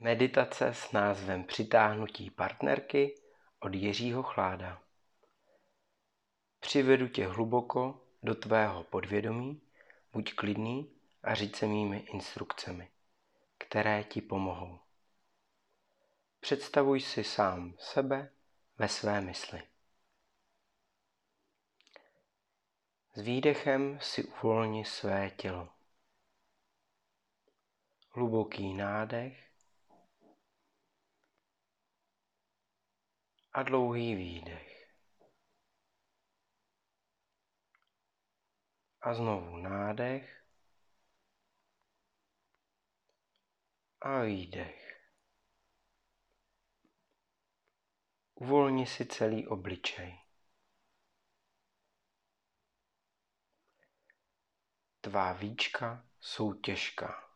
Meditace s názvem Přitáhnutí partnerky od Jiřího Chláda. Přivedu tě hluboko do tvého podvědomí, buď klidný a říct se mými instrukcemi, které ti pomohou. Představuj si sám sebe ve své mysli. S výdechem si uvolni své tělo. Hluboký nádech a dlouhý výdech. A znovu nádech a výdech. Uvolni si celý obličej. Tvá víčka jsou těžká.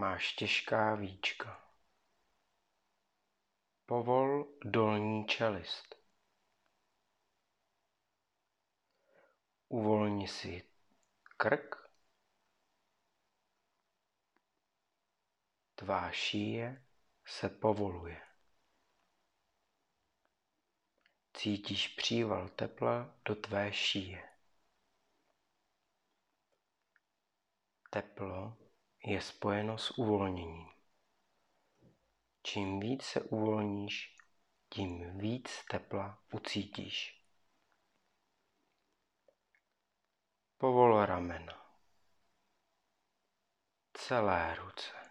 Máš těžká víčka. Povol dolní čelist. Uvolni si krk. Tvá šíje se povoluje. Cítíš příval tepla do tvé šíje. Teplo je spojeno s uvolněním. Čím víc se uvolníš, tím víc tepla ucítíš. Povol ramena. Celé ruce.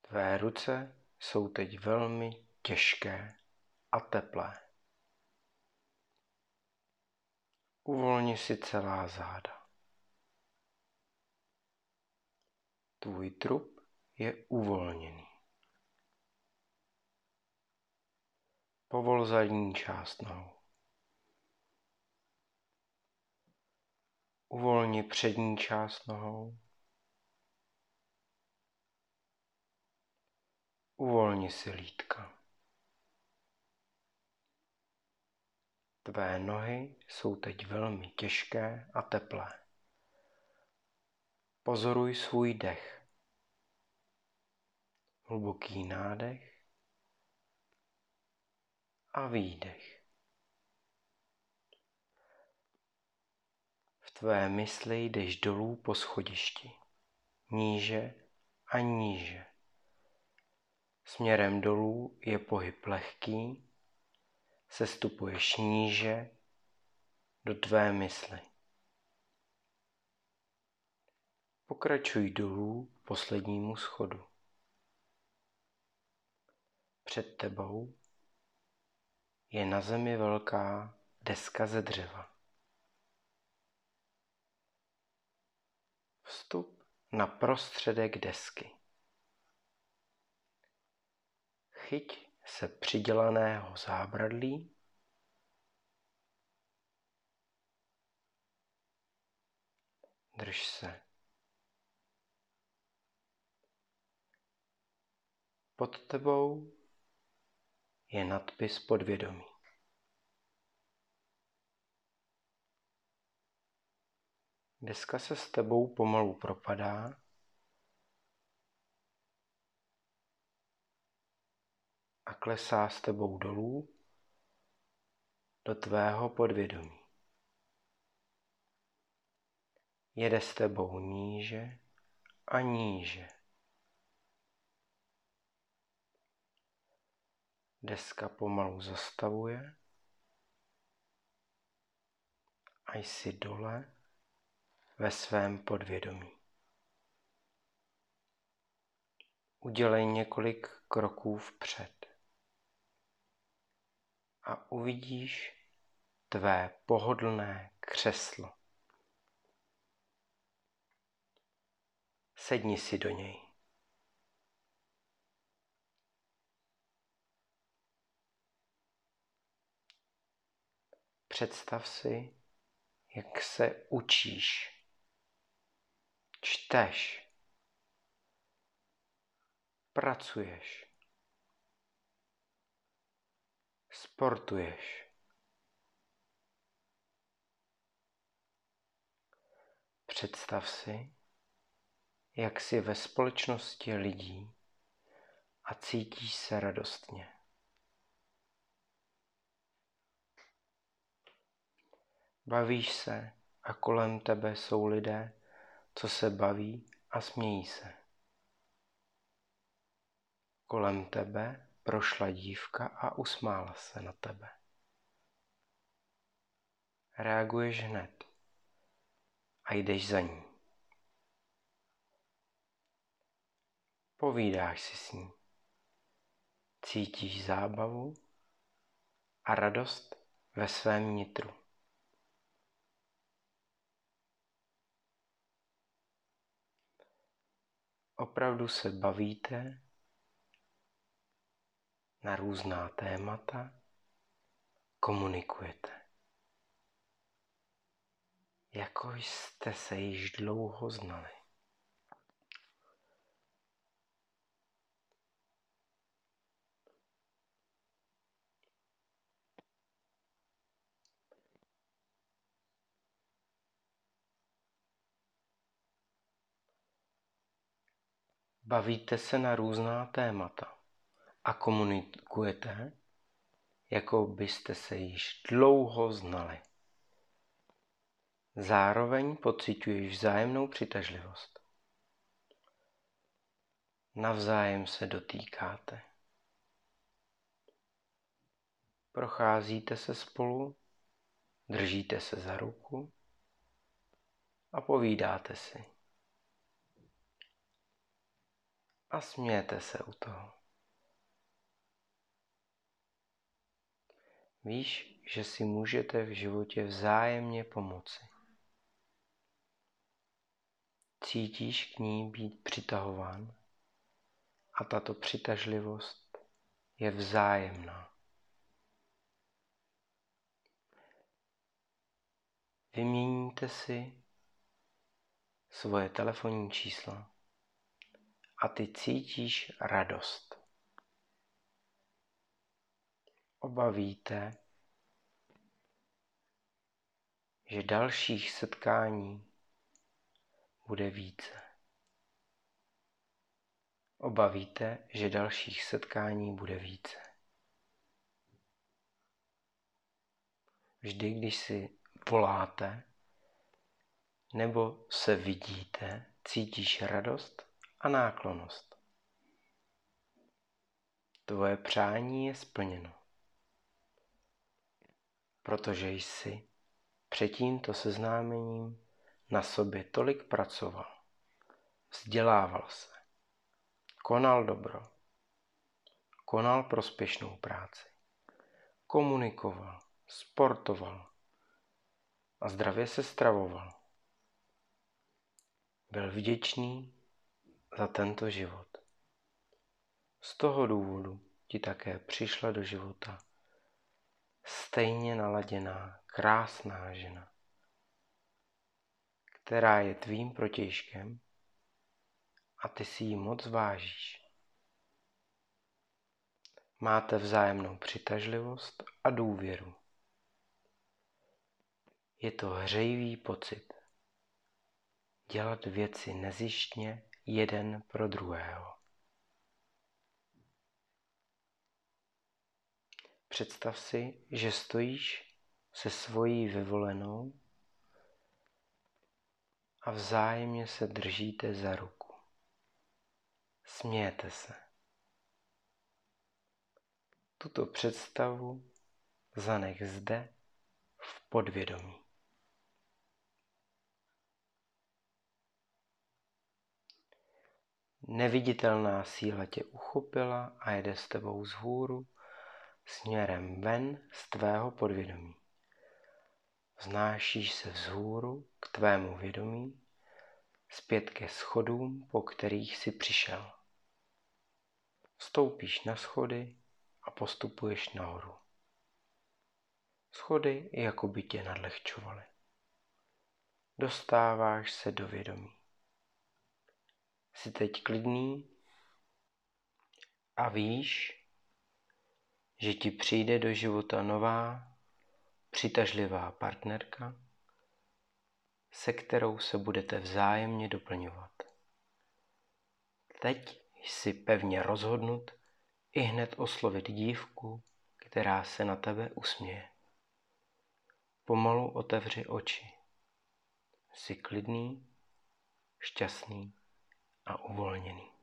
Tvé ruce jsou teď velmi těžké a teplé. Uvolni si celá záda. Tvůj trup je uvolněný. Povol zadní část nohou. Uvolni přední část nohou. Uvolni si lítka. Tvé nohy jsou teď velmi těžké a teplé. Pozoruj svůj dech. Hluboký nádech a výdech. V tvé mysli jdeš dolů po schodišti, níže a níže. Směrem dolů je pohyb lehký sestupuješ níže do tvé mysli. Pokračuj dolů k poslednímu schodu. Před tebou je na zemi velká deska ze dřeva. Vstup na prostředek desky. Chyť se přidělaného zábradlí drž se. Pod tebou je nadpis podvědomí. Deska se s tebou pomalu propadá a klesá s tebou dolů do tvého podvědomí. Jede s tebou níže a níže. Deska pomalu zastavuje a jsi dole ve svém podvědomí. Udělej několik kroků vpřed a uvidíš tvé pohodlné křeslo. Sedni si do něj. Představ si, jak se učíš, čteš, pracuješ. Sportuješ. Představ si, jak jsi ve společnosti lidí a cítíš se radostně. Bavíš se a kolem tebe jsou lidé, co se baví a smějí se. Kolem tebe prošla dívka a usmála se na tebe. Reaguješ hned a jdeš za ní. Povídáš si s ní. Cítíš zábavu a radost ve svém nitru. Opravdu se bavíte na různá témata, komunikujete. Jako jste se již dlouho znali. Bavíte se na různá témata a komunikujete, jako byste se již dlouho znali. Zároveň pociťuješ vzájemnou přitažlivost. Navzájem se dotýkáte. Procházíte se spolu, držíte se za ruku a povídáte si. A smějete se u toho. Víš, že si můžete v životě vzájemně pomoci. Cítíš k ní být přitahován a tato přitažlivost je vzájemná. Vyměníte si svoje telefonní čísla a ty cítíš radost. Oba víte, že dalších setkání bude více. Oba víte, že dalších setkání bude více. Vždy, když si voláte nebo se vidíte, cítíš radost a náklonost. Tvoje přání je splněno protože jsi před tímto seznámením na sobě tolik pracoval, vzdělával se, konal dobro, konal prospěšnou práci, komunikoval, sportoval a zdravě se stravoval. Byl vděčný za tento život. Z toho důvodu ti také přišla do života stejně naladěná, krásná žena, která je tvým protějškem a ty si ji moc vážíš. Máte vzájemnou přitažlivost a důvěru. Je to hřejivý pocit dělat věci nezištně jeden pro druhého. Představ si, že stojíš se svojí vyvolenou a vzájemně se držíte za ruku. Smějete se. Tuto představu zanech zde v podvědomí. Neviditelná síla tě uchopila a jede s tebou z hůru směrem ven z tvého podvědomí. Vznášíš se vzhůru k tvému vědomí, zpět ke schodům, po kterých jsi přišel. Vstoupíš na schody a postupuješ nahoru. Schody jako by tě nadlehčovaly. Dostáváš se do vědomí. Jsi teď klidný a víš, že ti přijde do života nová, přitažlivá partnerka, se kterou se budete vzájemně doplňovat. Teď jsi pevně rozhodnut i hned oslovit dívku, která se na tebe usměje. Pomalu otevři oči. Jsi klidný, šťastný a uvolněný.